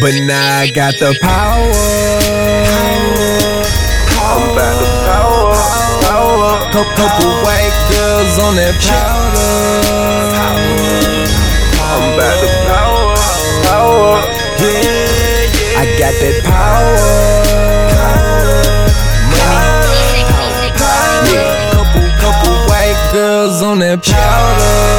But now I got the power. I'm about to power, power. Couple, couple white girls on that powder. I'm about to power, power. Yeah, yeah. I got that power. Money. Yeah. Couple, couple white girls on that powder.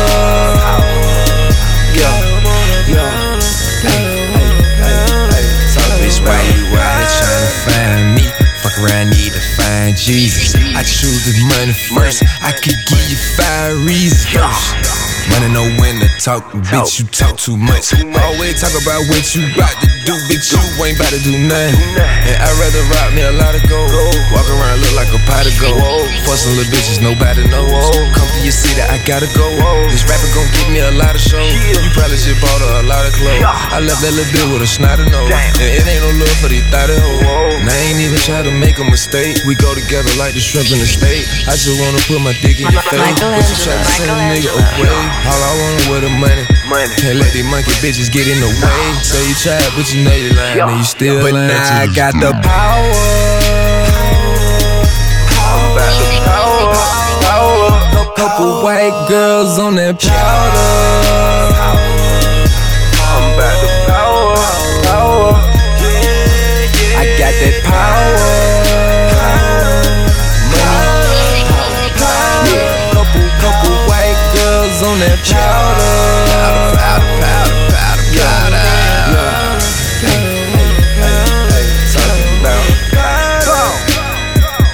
Jesus. I choose the money first. I could give you five reasons. Money know when to talk, bitch. You talk too much. Always talk about what you bout to do, bitch. You ain't bout to do nothing. And I'd rather rock me a lot of gold. Walk around look like a pot of gold. Fussing little bitches, nobody knows. Come to your city, I gotta go. This rapper gon' give me a lot of shows. You probably should bought her a lot of clothes. I left that little bitch with a snotty nose. And it ain't no love for these thotty hoes. And I ain't even try to make a mistake. We go together like the shrimp in the steak. I just wanna put my dick in your face. But you try to send a nigga away. All I want with the money. Money. Can't let these monkey bitches get in the way. Say you tried, but you know you lying, and you still but lying. But now I got the power. I'm about to power, power. Couple white girls on that powder.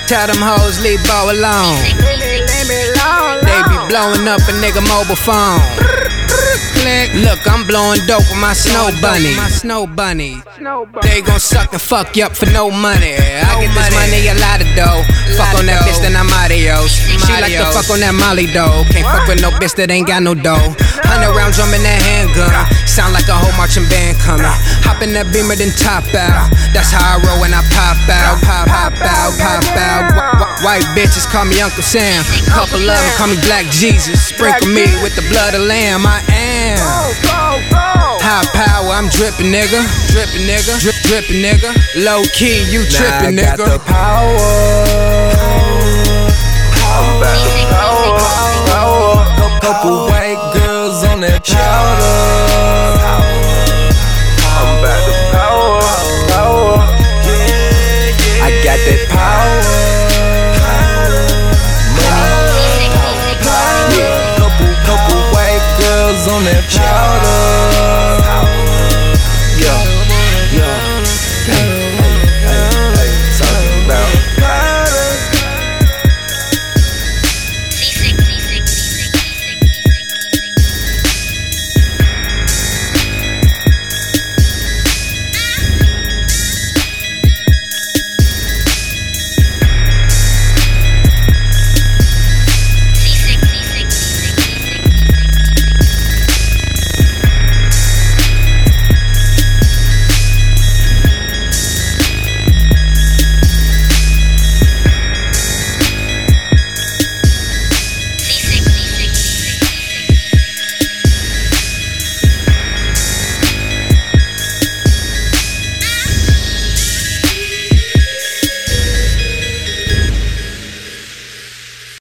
Tell them hoes leave Bo alone. They be blowing up a nigga mobile phone. Look, I'm blowing dope with my snow bunny. My snow bunny. They gon' suck and fuck you up for no money. I get this money a lot of dough. Fuck on that bitch, then I'm adios. She like to fuck on that Molly dough. Can't fuck with no bitch that ain't got no dough. Hundred round drum in that handgun. Sound like a whole marching band coming. Hop in that beamer, then top out. That's how I roll when I pop out. Pop, pop out, pop out. Wh- wh- White bitches call me Uncle Sam. Couple of them call me Black Jesus. Sprinkle me with the blood of lamb. I am. High power, I'm dripping, nigga. Dripping, nigga. Drip, dripping, nigga. Low key, you tripping, now I got nigga. the power.